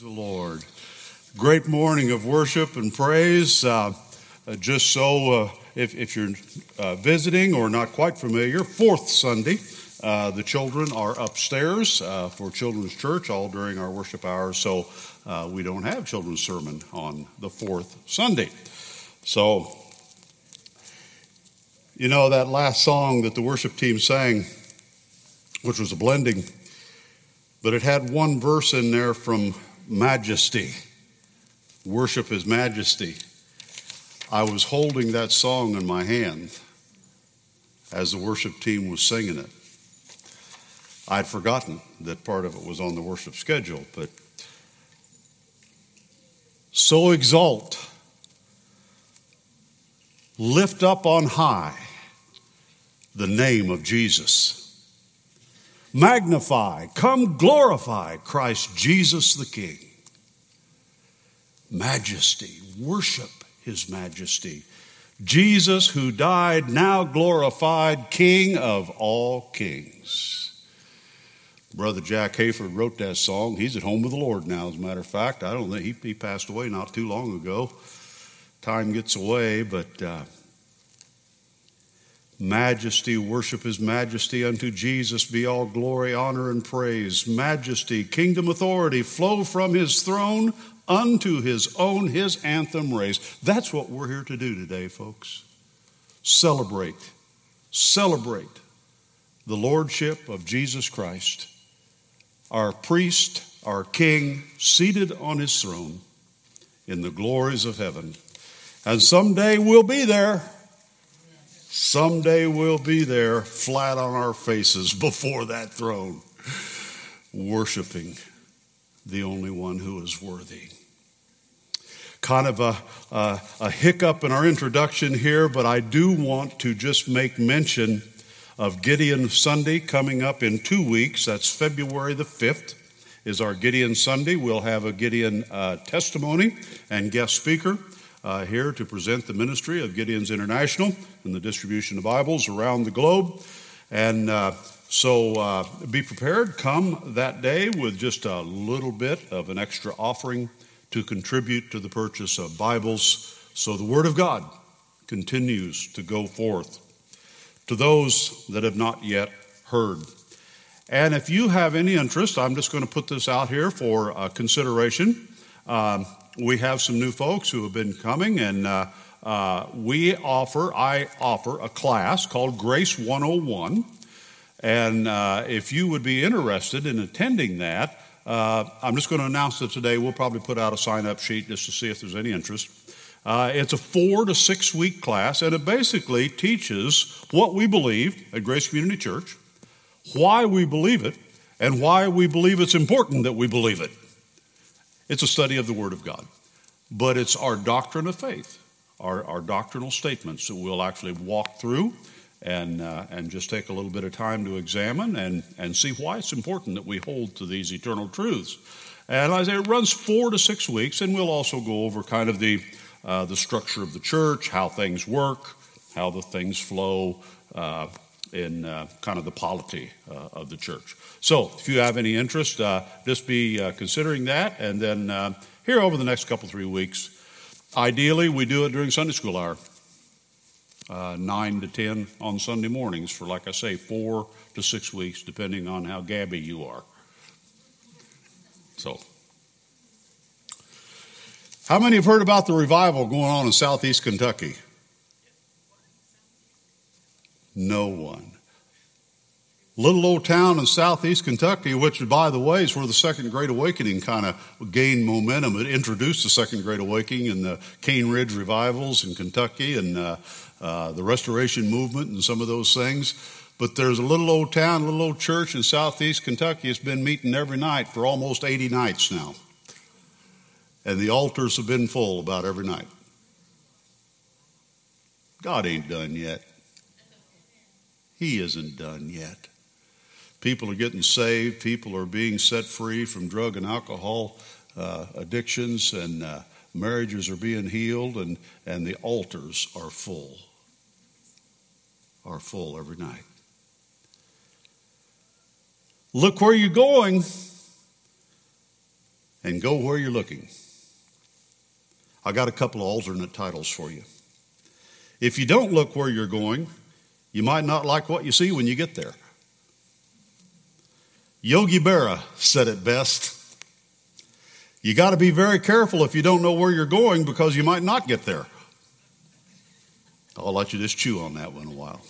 The Lord. Great morning of worship and praise. Uh, uh, just so, uh, if, if, you're uh, visiting or not quite familiar, fourth Sunday, uh, the children are upstairs uh, for Children's Church all during our worship hours. So we don't have children's sermon on the fourth Sunday. So, you know, that last song that the worship team sang, which was a blending, but it had one verse in there from majesty, worship his majesty. I was holding that song in my hand as the worship team was singing it. I'd forgotten that part of it was on the worship schedule, but so exalt, lift up on high the name of Jesus. Magnify, come glorify Christ Jesus the King. Majesty, worship his majesty. Jesus, who died, now glorified, King of all kings. Brother Jack Hayford wrote that song. He's at home with the Lord now, as a matter of fact. I don't think he, he passed away not too long ago. Time gets away, but. Uh, Majesty, worship his majesty. Unto Jesus be all glory, honor, and praise. Majesty, kingdom authority flow from his throne unto his own, his anthem raise. That's what we're here to do today, folks. Celebrate, celebrate the lordship of Jesus Christ, our priest, our king, seated on his throne in the glories of heaven. And someday we'll be there. Someday we'll be there flat on our faces before that throne, worshiping the only one who is worthy. Kind of a, a, a, hiccup in our introduction here, but I do want to just make mention of Gideon Sunday coming up in two weeks. That's February the 5th is our Gideon Sunday. We'll have a Gideon uh, testimony and guest speaker uh, here to present the ministry of Gideon's International and the distribution of Bibles around the globe. And uh, so uh, be prepared. Come that day with just a little bit of an extra offering to contribute to the purchase of Bibles so the Word of God continues to go forth to those that have not yet heard. And if you have any interest, I'm just going to put this out here for uh, consideration. Um, we have some new folks who have been coming, and uh, uh, we offer, I offer a class called Grace 101. And uh, if you would be interested in attending that, uh, I'm just going to announce that today we'll probably put out a sign up sheet just to see if there's any interest. Uh, it's a four to six week class, and it basically teaches what we believe at Grace Community Church, why we believe it, and why we believe it's important that we believe it. It's a study of the Word of God, but it's our doctrine of faith, our, our doctrinal statements that we'll actually walk through and, uh, and just take a little bit of time to examine and, and see why it's important that we hold to these eternal truths. And I say it runs four to six weeks, and we'll also go over kind of the, uh, the structure of the church, how things work, how the things flow, uh, in uh, kind of the polity uh, of the church. So, if you have any interest, uh, just be uh, considering that. And then uh, here over the next couple, three weeks, ideally, we do it during Sunday school hour, uh, 9 to 10 on Sunday mornings for, like I say, four to six weeks, depending on how gabby you are. So, how many have heard about the revival going on in southeast Kentucky? No one. Little old town in southeast Kentucky, which, by the way, is where the Second Great Awakening kind of gained momentum. It introduced the Second Great Awakening and the Cane Ridge revivals in Kentucky and uh, uh, the Restoration Movement and some of those things. But there's a little old town, a little old church in southeast Kentucky. It's been meeting every night for almost 80 nights now. And the altars have been full about every night. God ain't done yet. He isn't done yet. People are getting saved, people are being set free from drug and alcohol uh, addictions, and uh, marriages are being healed, and, and the altars are full. Are full every night. Look where you're going. and go where you're looking. I got a couple of alternate titles for you. If you don't look where you're going, you might not like what you see when you get there. Yogi Berra said it best. You got to be very careful if you don't know where you're going because you might not get there. I'll let you just chew on that one a while.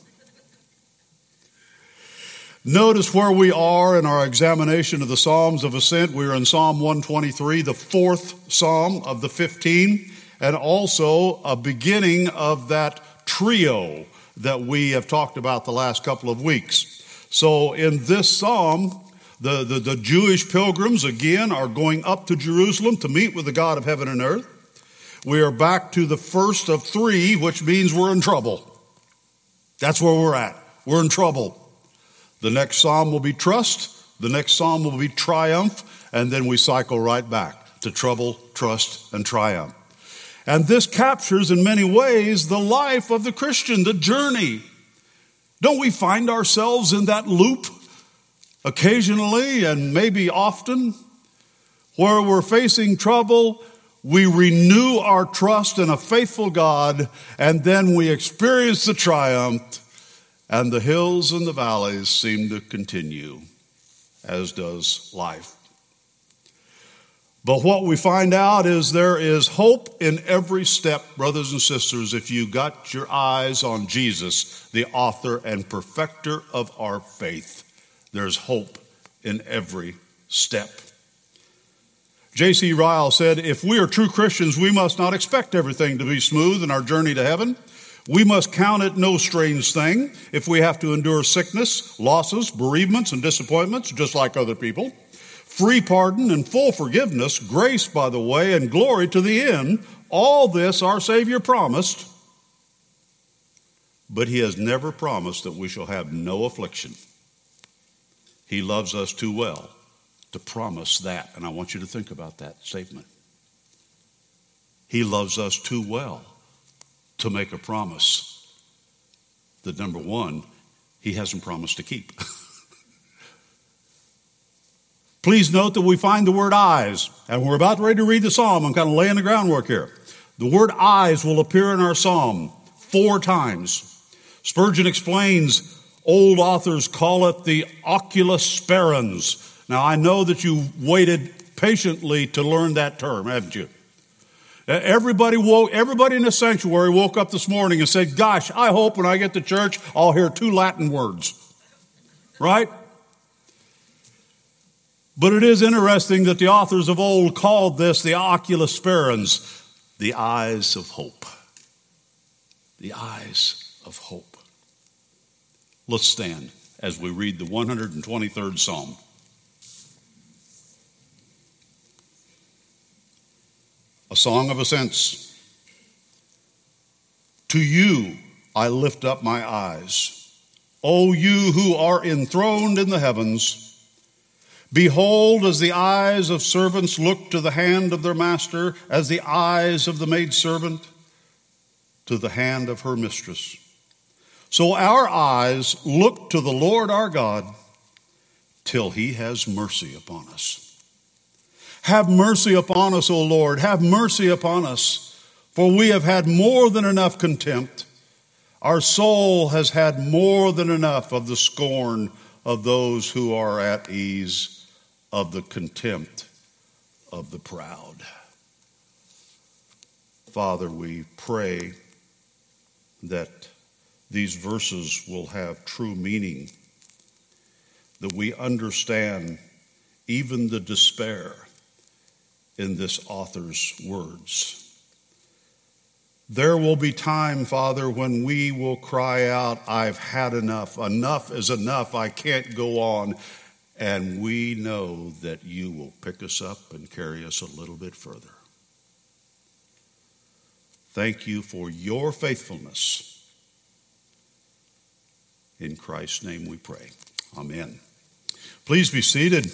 Notice where we are in our examination of the Psalms of Ascent. We're in Psalm 123, the fourth Psalm of the 15, and also a beginning of that trio that we have talked about the last couple of weeks. So in this Psalm, the, the, the Jewish pilgrims again are going up to Jerusalem to meet with the God of heaven and earth. We are back to the first of three, which means we're in trouble. That's where we're at. We're in trouble. The next psalm will be trust, the next psalm will be triumph, and then we cycle right back to trouble, trust, and triumph. And this captures in many ways the life of the Christian, the journey. Don't we find ourselves in that loop occasionally and maybe often where we're facing trouble? We renew our trust in a faithful God, and then we experience the triumph and the hills and the valleys seem to continue, as does life. But what we find out is there is hope in every step, brothers and sisters, if you got your eyes on Jesus, the author and perfecter of our faith. There's hope in every step. J.C. Ryle said, If we are true Christians, we must not expect everything to be smooth in our journey to heaven. We must count it no strange thing if we have to endure sickness, losses, bereavements, and disappointments, just like other people. Free pardon and full forgiveness, grace, by the way, and glory to the end. All this our Savior promised, but He has never promised that we shall have no affliction. He loves us too well to promise that, and I want you to think about that statement. He loves us too well to make a promise that number one, he hasn't promised to keep. Please note that we find the word eyes, and we're about ready to read the psalm. I'm kind of laying the groundwork here. The word eyes will appear in our psalm four times. Spurgeon explains old authors call it the oculus sperans. Now, I know that you waited patiently to learn that term, haven't you? Everybody woke, everybody in the sanctuary woke up this morning and said, Gosh, I hope when I get to church, I'll hear two Latin words. Right? But it is interesting that the authors of old called this the oculus sperans, the eyes of hope. The eyes of hope. Let's stand as we read the 123rd Psalm. a song of ascents. To you I lift up my eyes. O you who are enthroned in the heavens, behold, as the eyes of servants look to the hand of their master, as the eyes of the maidservant to the hand of her mistress. So our eyes look to the Lord our God till he has mercy upon us. Have mercy upon us, O Lord. Have mercy upon us, for we have had more than enough contempt. Our soul has had more than enough of the scorn of those who are at ease, of the contempt of the proud. Father, we pray that these verses will have true meaning, that we understand even the despair in this author's words. There will be time, Father, when we will cry out, I've had enough. Enough is enough. I can't go on. And we know that you will pick us up and carry us a little bit further. Thank you for your faithfulness. In Christ's name we pray. Amen. Please be seated.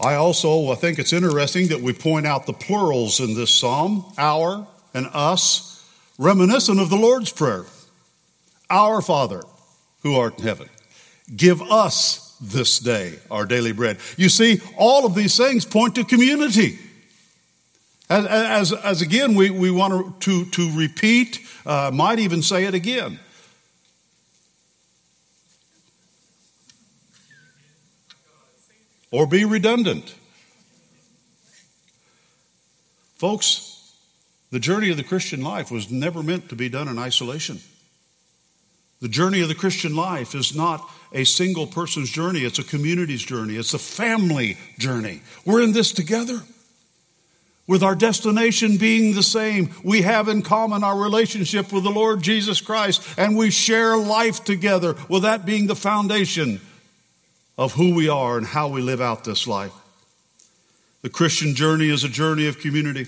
I also think it's interesting that we point out the plurals in this psalm, our and us, reminiscent of the Lord's Prayer. Our Father, who art in heaven, give us this day our daily bread. You see, all of these things point to community. As, as, as again, we, we want to, to repeat, uh, might even say it again. Or be redundant. Folks, the journey of the Christian life was never meant to be done in isolation. The journey of the Christian life is not a single person's journey, it's a community's journey, it's a family journey. We're in this together. With our destination being the same, we have in common our relationship with the Lord Jesus Christ, and we share life together, with that being the foundation of who we are and how we live out this life. The Christian journey is a journey of community.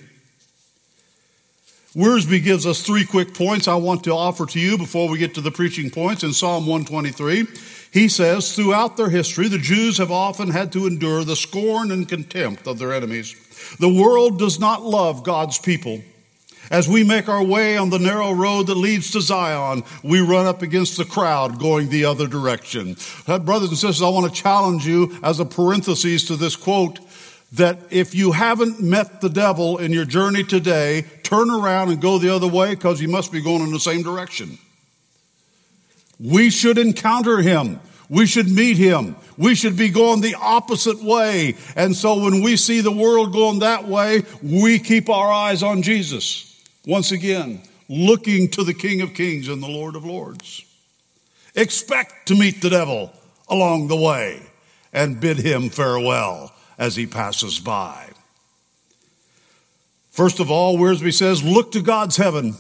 Wiersbe gives us three quick points I want to offer to you before we get to the preaching points. In Psalm 123, he says, Throughout their history, the Jews have often had to endure the scorn and contempt of their enemies. The world does not love God's people. As we make our way on the narrow road that leads to Zion, we run up against the crowd going the other direction. Uh, brothers and sisters, I want to challenge you as a parenthesis to this quote that if you haven't met the devil in your journey today, turn around and go the other way because you must be going in the same direction. We should encounter him. We should meet him. We should be going the opposite way. And so when we see the world going that way, we keep our eyes on Jesus. Once again, looking to the King of Kings and the Lord of Lords. Expect to meet the devil along the way and bid him farewell as he passes by. First of all, Wiersbe says, look to God's heaven.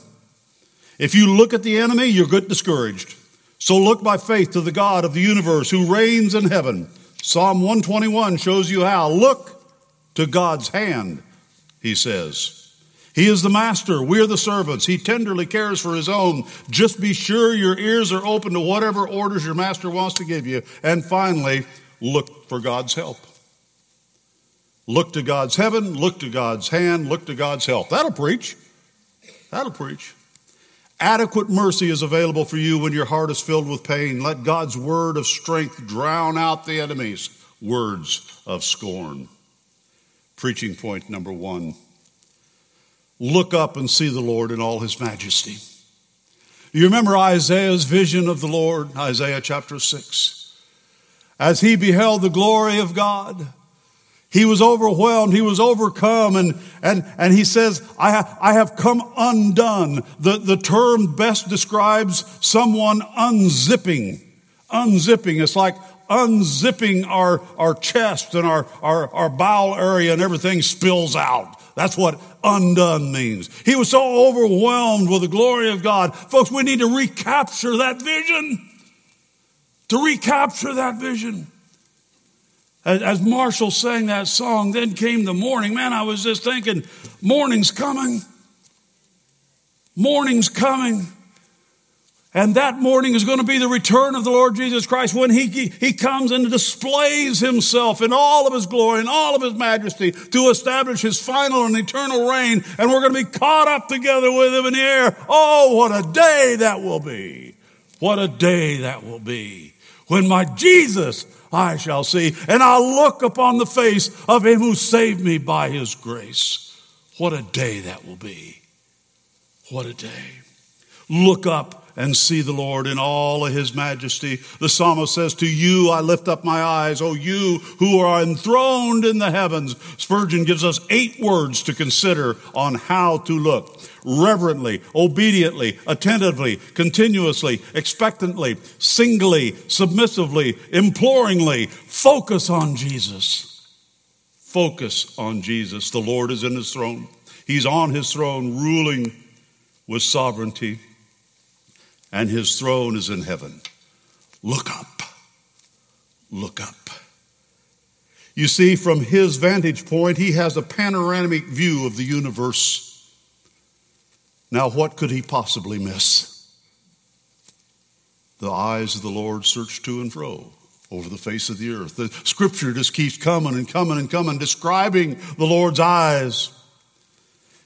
If you look at the enemy, you'll get discouraged. So look by faith to the God of the universe who reigns in heaven. Psalm 121 shows you how. Look to God's hand, he says. He is the master. We are the servants. He tenderly cares for his own. Just be sure your ears are open to whatever orders your master wants to give you. And finally, look for God's help. Look to God's heaven, look to God's hand, look to God's help. That'll preach. That'll preach. Adequate mercy is available for you when your heart is filled with pain. Let God's word of strength drown out the enemy's words of scorn. Preaching point number one look up and see the Lord in all his majesty. You remember Isaiah's vision of the Lord, Isaiah chapter 6. As he beheld the glory of God, he was overwhelmed. He was overcome. And, and, and he says, I, ha- I have come undone. The, the term best describes someone unzipping. Unzipping. It's like unzipping our, our chest and our, our, our bowel area and everything spills out. That's what undone means. He was so overwhelmed with the glory of God. Folks, we need to recapture that vision. To recapture that vision. As, Marshall sang that song, then came the morning. Man, I was just thinking, morning's coming. Morning's coming. And that morning is going to be the return of the Lord Jesus Christ when he, he comes and displays himself in all of his glory and all of his majesty to establish his final and eternal reign. And we're going to be caught up together with him in the air. Oh, what a day that will be. What a day that will be when my Jesus I shall see, and I'll look upon the face of him who saved me by his grace. What a day that will be. What a day. Look up and see the Lord in all of his majesty. The psalmist says, To you I lift up my eyes, O you who are enthroned in the heavens. Spurgeon gives us eight words to consider on how to look reverently, obediently, attentively, continuously, expectantly, singly, submissively, imploringly. Focus on Jesus. Focus on Jesus. The Lord is in his throne. He's on his throne, ruling with sovereignty and his throne is in heaven. Look up. Look up. You see, from his vantage point, he has a panoramic view of the universe. Now, what could he possibly miss? The eyes of the Lord search to and fro over the face of the earth. The scripture just keeps coming and coming and coming, describing the Lord's eyes.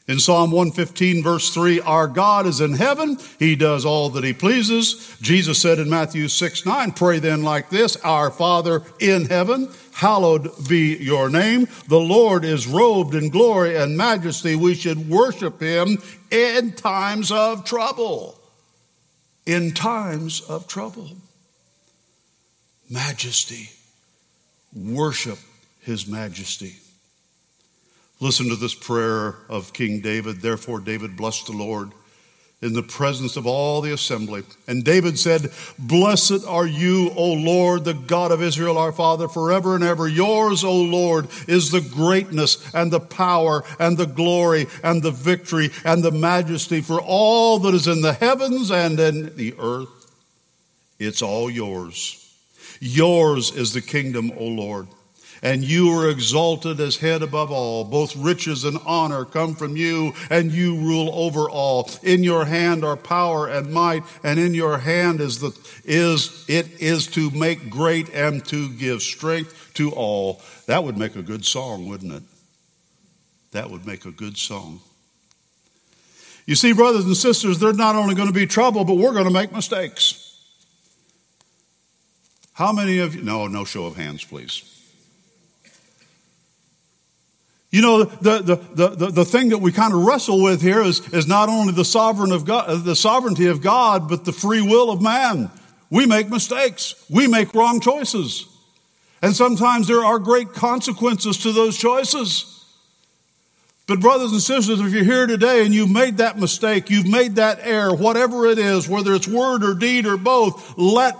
In Psalm 115, verse 3, our God is in heaven. He does all that he pleases. Jesus said in Matthew 6, 9, pray then like this Our Father in heaven, hallowed be your name. The Lord is robed in glory and majesty. We should worship him in times of trouble. In times of trouble. Majesty. Worship his majesty. Listen to this prayer of King David. Therefore, David blessed the Lord in the presence of all the assembly. And David said, Blessed are you, O Lord, the God of Israel, our Father, forever and ever. Yours, O Lord, is the greatness and the power and the glory and the victory and the majesty for all that is in the heavens and in the earth. It's all yours. Yours is the kingdom, O Lord and you are exalted as head above all. Both riches and honor come from you, and you rule over all. In your hand are power and might, and in your hand is the is it is to make great and to give strength to all. That would make a good song, wouldn't it? That would make a good song. You see, brothers and sisters, there's not only going to be trouble, but we're going to make mistakes. How many of you? No, no show of hands, please. You know, the, the, the, the, thing that we kind of wrestle with here is, is not only the sovereign of God, uh, the sovereignty of God, but the free will of man. We make mistakes. We make wrong choices. And sometimes there are great consequences to those choices. But brothers and sisters, if you're here today and you've made that mistake, you've made that error, whatever it is, whether it's word or deed or both, let,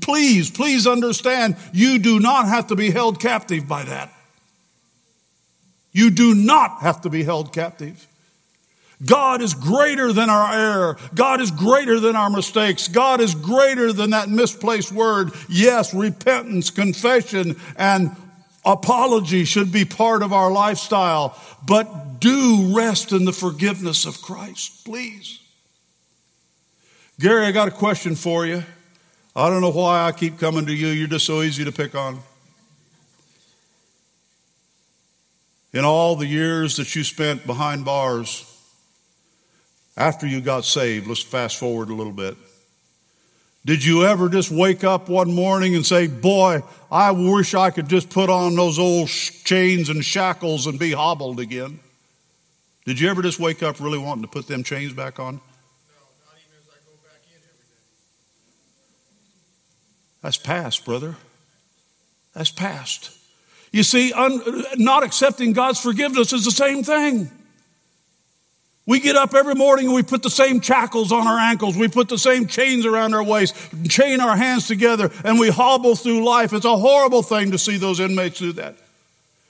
please, please understand, you do not have to be held captive by that. You do not have to be held captive. God is greater than our error. God is greater than our mistakes. God is greater than that misplaced word. Yes, repentance, confession, and apology should be part of our lifestyle, but do rest in the forgiveness of Christ, please. Gary, I got a question for you. I don't know why I keep coming to you. You're just so easy to pick on. In all the years that you spent behind bars after you got saved, let's fast forward a little bit. Did you ever just wake up one morning and say, Boy, I wish I could just put on those old chains and shackles and be hobbled again? Did you ever just wake up really wanting to put them chains back on? No, not even as I go back in every day. That's past, brother. That's past. You see, un, not accepting God's forgiveness is the same thing. We get up every morning and we put the same shackles on our ankles. We put the same chains around our waist, chain our hands together, and we hobble through life. It's a horrible thing to see those inmates do that.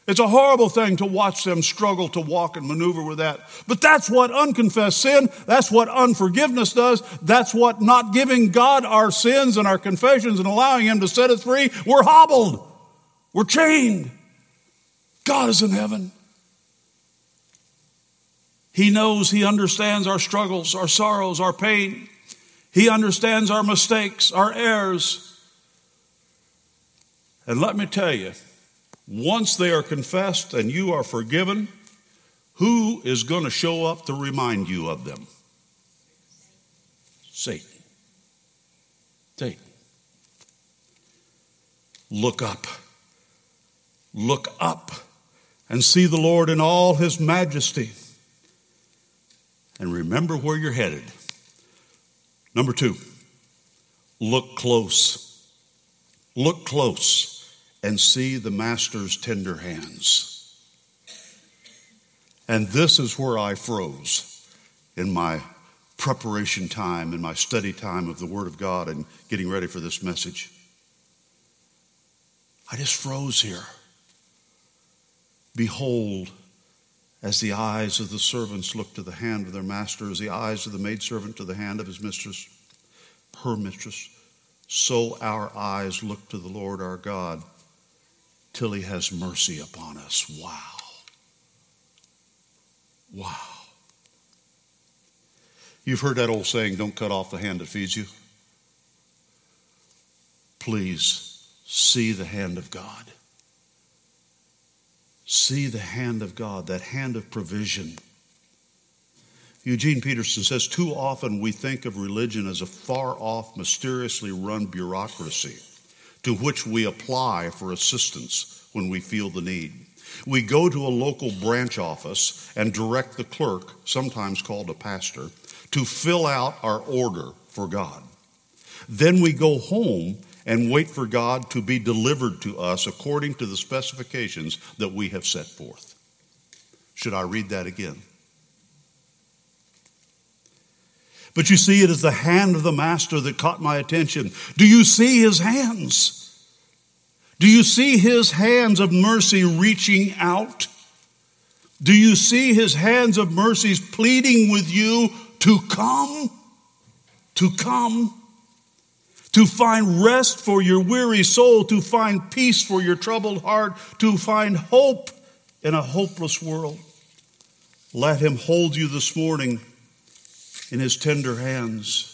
It's a horrible thing to watch them struggle to walk and maneuver with that. But that's what unconfessed sin, that's what unforgiveness does. That's what not giving God our sins and our confessions and allowing Him to set us free. We're hobbled. We're chained. God is in heaven. He knows, He understands our struggles, our sorrows, our pain. He understands our mistakes, our errors. And let me tell you, once they are confessed and you are forgiven, who is going to show up to remind you of them? Satan. Satan. Look up. Look up and see the Lord in all his majesty. And remember where you're headed. Number two, look close. Look close and see the Master's tender hands. And this is where I froze in my preparation time, in my study time of the Word of God and getting ready for this message. I just froze here. Behold, as the eyes of the servants look to the hand of their master, as the eyes of the maidservant to the hand of his mistress, her mistress, so our eyes look to the Lord our God till he has mercy upon us. Wow. Wow. You've heard that old saying, don't cut off the hand that feeds you. Please see the hand of God. See the hand of God, that hand of provision, Eugene Peterson says too often we think of religion as a far off, mysteriously run bureaucracy to which we apply for assistance when we feel the need. We go to a local branch office and direct the clerk, sometimes called a pastor, to fill out our order for God. Then we go home and wait for God to be delivered to us according to the specifications that we have set forth. Should I read that again? But you see, it is the hand of the master that caught my attention. Do you see his hands? Do you see his hands of mercy reaching out? Do you see his hands of mercies pleading with you to come? To come? To find rest for your weary soul, to find peace for your troubled heart, to find hope in a hopeless world. Let him hold you this morning in his tender hands.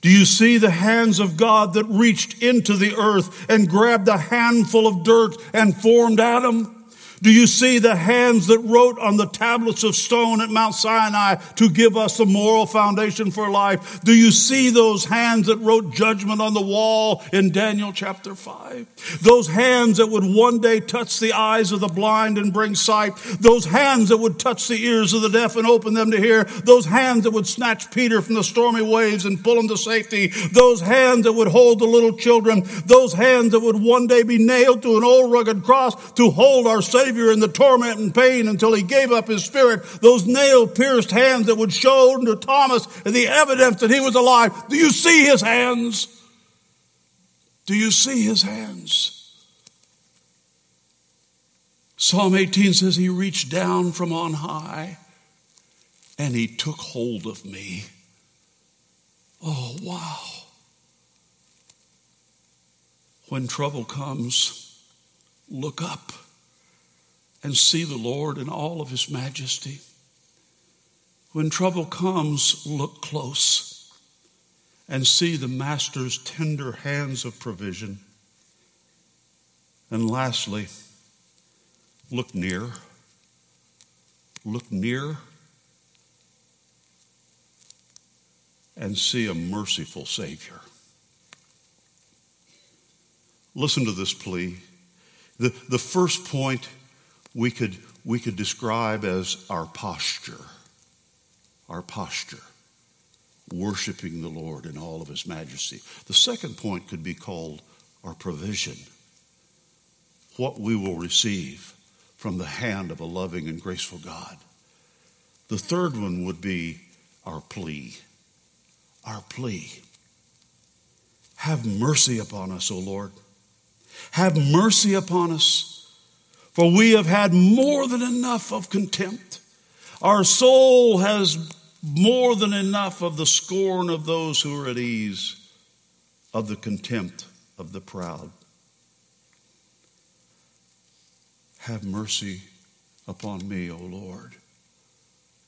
Do you see the hands of God that reached into the earth and grabbed a handful of dirt and formed Adam? Do you see the hands that wrote on the tablets of stone at Mount Sinai to give us the moral foundation for life? Do you see those hands that wrote judgment on the wall in Daniel chapter 5? Those hands that would one day touch the eyes of the blind and bring sight. Those hands that would touch the ears of the deaf and open them to hear. Those hands that would snatch Peter from the stormy waves and pull him to safety. Those hands that would hold the little children. Those hands that would one day be nailed to an old rugged cross to hold our Savior Savior in the torment and pain until he gave up his spirit, those nail pierced hands that would show to Thomas the evidence that he was alive. Do you see his hands? Do you see his hands? Psalm 18 says, He reached down from on high and He took hold of me. Oh, wow. When trouble comes, look up and see the Lord in all of his majesty. When trouble comes, look close and see the Master's tender hands of provision. And lastly, look near. Look near and see a merciful Savior. Listen to this plea. The, the first point we could, we could describe as our posture. Our posture. Worshiping the Lord in all of his majesty. The second point could be called our provision. What we will receive from the hand of a loving and graceful God. The third one would be our plea. Our plea. Have mercy upon us, O Lord. Have mercy upon us for we have had more than enough of contempt. Our soul has more than enough of the scorn of those who are at ease, of the contempt of the proud. Have mercy upon me, O Lord,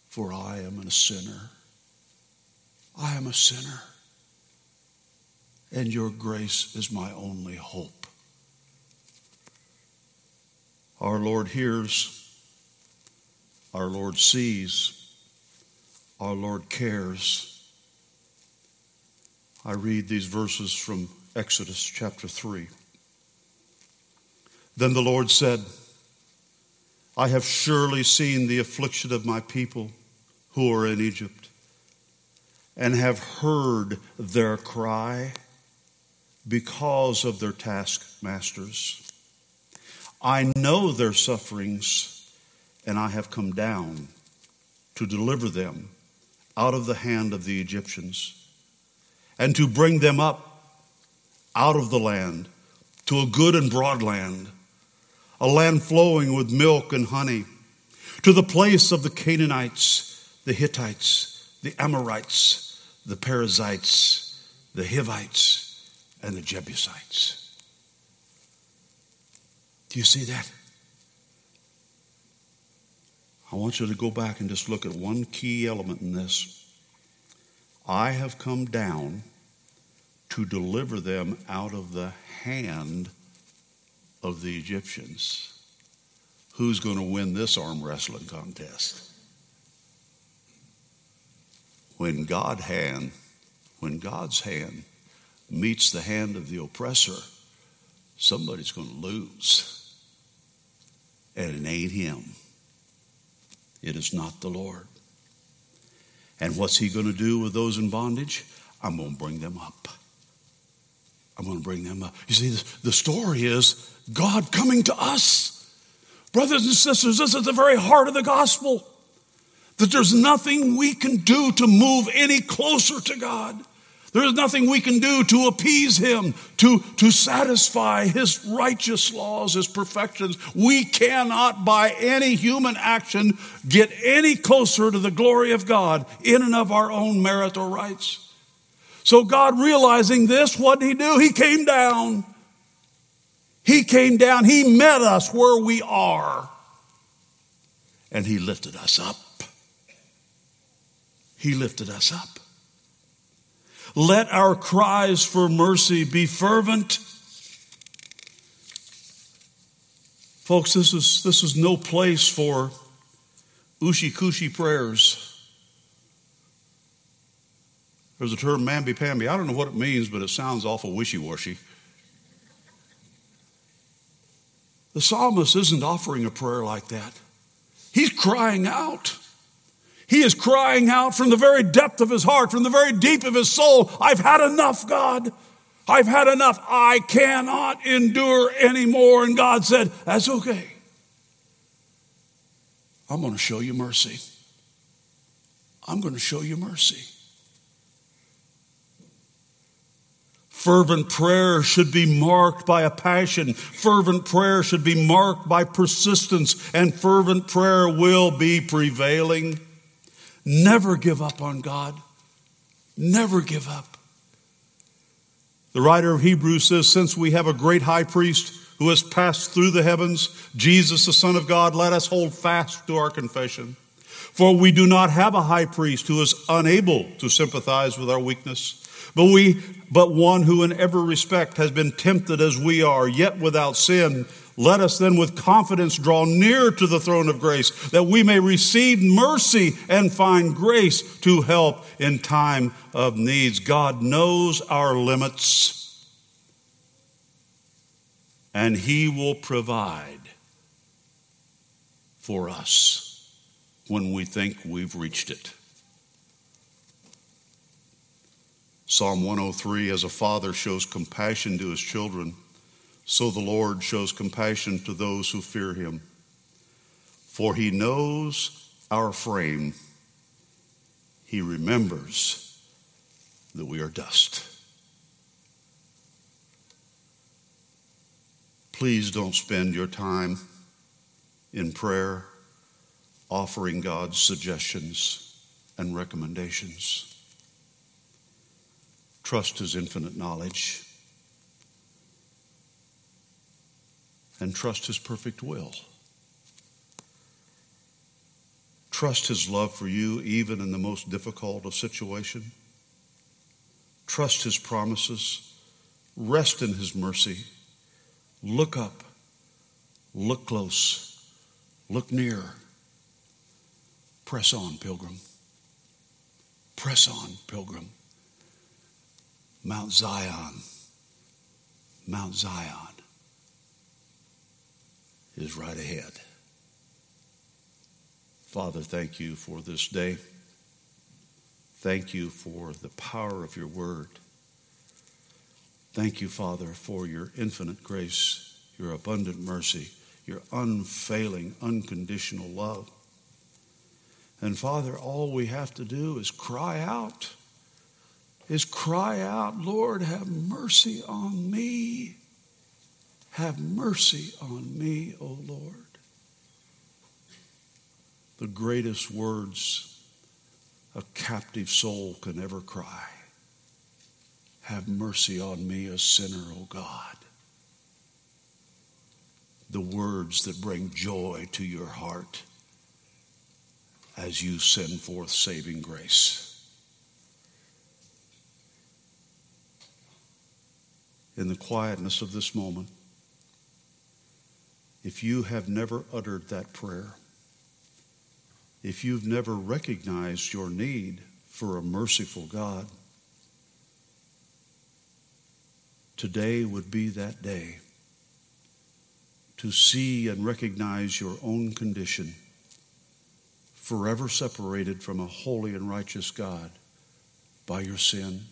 for I am a sinner. I am a sinner, and your grace is my only hope. Our Lord hears, our Lord sees, our Lord cares. I read these verses from Exodus chapter 3. Then the Lord said, I have surely seen the affliction of my people who are in Egypt, and have heard their cry because of their taskmasters. I know their sufferings, and I have come down to deliver them out of the hand of the Egyptians and to bring them up out of the land to a good and broad land, a land flowing with milk and honey, to the place of the Canaanites, the Hittites, the Amorites, the Perizzites, the Hivites, and the Jebusites. Do you see that? I want you to go back and just look at one key element in this. I have come down to deliver them out of the hand of the Egyptians. Who's going to win this arm wrestling contest? when God hand, when God's hand meets the hand of the oppressor, somebody's going to lose. And it ain't him. It is not the Lord. And what's he going to do with those in bondage? I'm going to bring them up. I'm going to bring them up. You see, the story is God coming to us. Brothers and sisters, this is the very heart of the gospel. That there's nothing we can do to move any closer to God. There's nothing we can do to appease Him, to, to satisfy His righteous laws, His perfections. We cannot, by any human action, get any closer to the glory of God in and of our own merit or rights. So, God realizing this, what did He do? He came down. He came down. He met us where we are. And He lifted us up. He lifted us up. Let our cries for mercy be fervent. Folks, this is, this is no place for ushy cushy prayers. There's a term, mamby pamby. I don't know what it means, but it sounds awful wishy washy. The psalmist isn't offering a prayer like that. He's crying out. He is crying out from the very depth of his heart, from the very deep of his soul, I've had enough, God. I've had enough. I cannot endure anymore. And God said, That's okay. I'm going to show you mercy. I'm going to show you mercy. Fervent prayer should be marked by a passion. Fervent prayer should be marked by persistence, and fervent prayer will be prevailing. Never give up on God. Never give up. The writer of Hebrews says, Since we have a great high priest who has passed through the heavens, Jesus, the Son of God, let us hold fast to our confession. For we do not have a high priest who is unable to sympathize with our weakness, but we but one who in every respect has been tempted as we are, yet without sin. Let us then with confidence draw near to the throne of grace that we may receive mercy and find grace to help in time of needs. God knows our limits and He will provide for us when we think we've reached it. Psalm 103 As a father shows compassion to his children, so the Lord shows compassion to those who fear him. For he knows our frame, he remembers that we are dust. Please don't spend your time in prayer offering God's suggestions and recommendations. Trust his infinite knowledge and trust His perfect will. Trust His love for you even in the most difficult of situation. Trust His promises. Rest in His mercy. Look up. Look close. Look near. Press on, pilgrim. Press on, pilgrim. Mount Zion. Mount Zion is right ahead. Father, thank you for this day. Thank you for the power of your word. Thank you, Father, for your infinite grace, your abundant mercy, your unfailing, unconditional love. And Father, all we have to do is cry out, is cry out, Lord, have mercy on me. Have mercy on me, O Lord. The greatest words a captive soul can ever cry. Have mercy on me, a sinner, O God. The words that bring joy to your heart as you send forth saving grace. In the quietness of this moment, if you have never uttered that prayer, if you've never recognized your need for a merciful God. Today would be that day to see and recognize your own condition, forever separated from a holy and righteous God by your sin,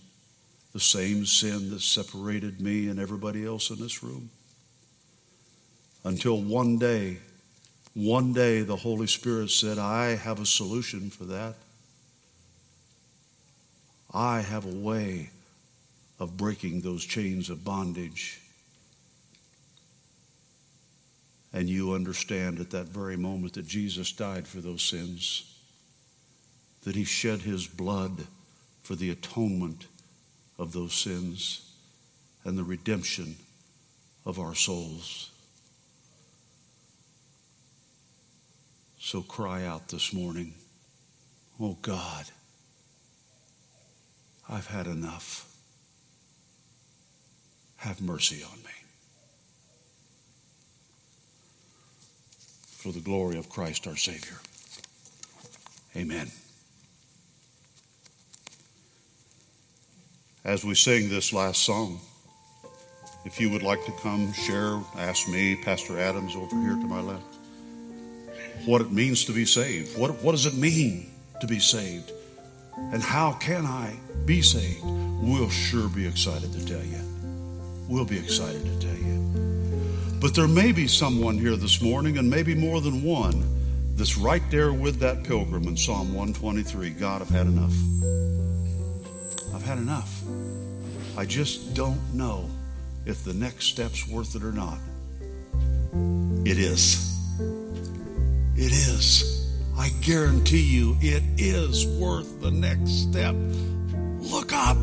the same sin that separated me and everybody else in this room. Until one day, one day the Holy Spirit said, I have a solution for that. I have a way of breaking those chains of bondage. And you understand at that very moment that Jesus died for those sins, that he shed his blood for the atonement of those sins and the redemption of our souls. So cry out this morning, Oh God, I've had enough. Have mercy on me. For the glory of Christ our Savior. Amen. As we sing this last song, if you would like to come share, ask me, Pastor Adams over here to my left, what it means to be saved. What, what does it mean to be saved? And how can I be saved? We'll sure be excited to tell you. We'll be excited to tell you. But there may be someone here this morning, and maybe more than one, that's right there with that pilgrim in Psalm 123. God, I've had enough. I've had enough. I just don't know if the next step's worth it or not. It is. It is. I guarantee you, it is worth the next step. Look up.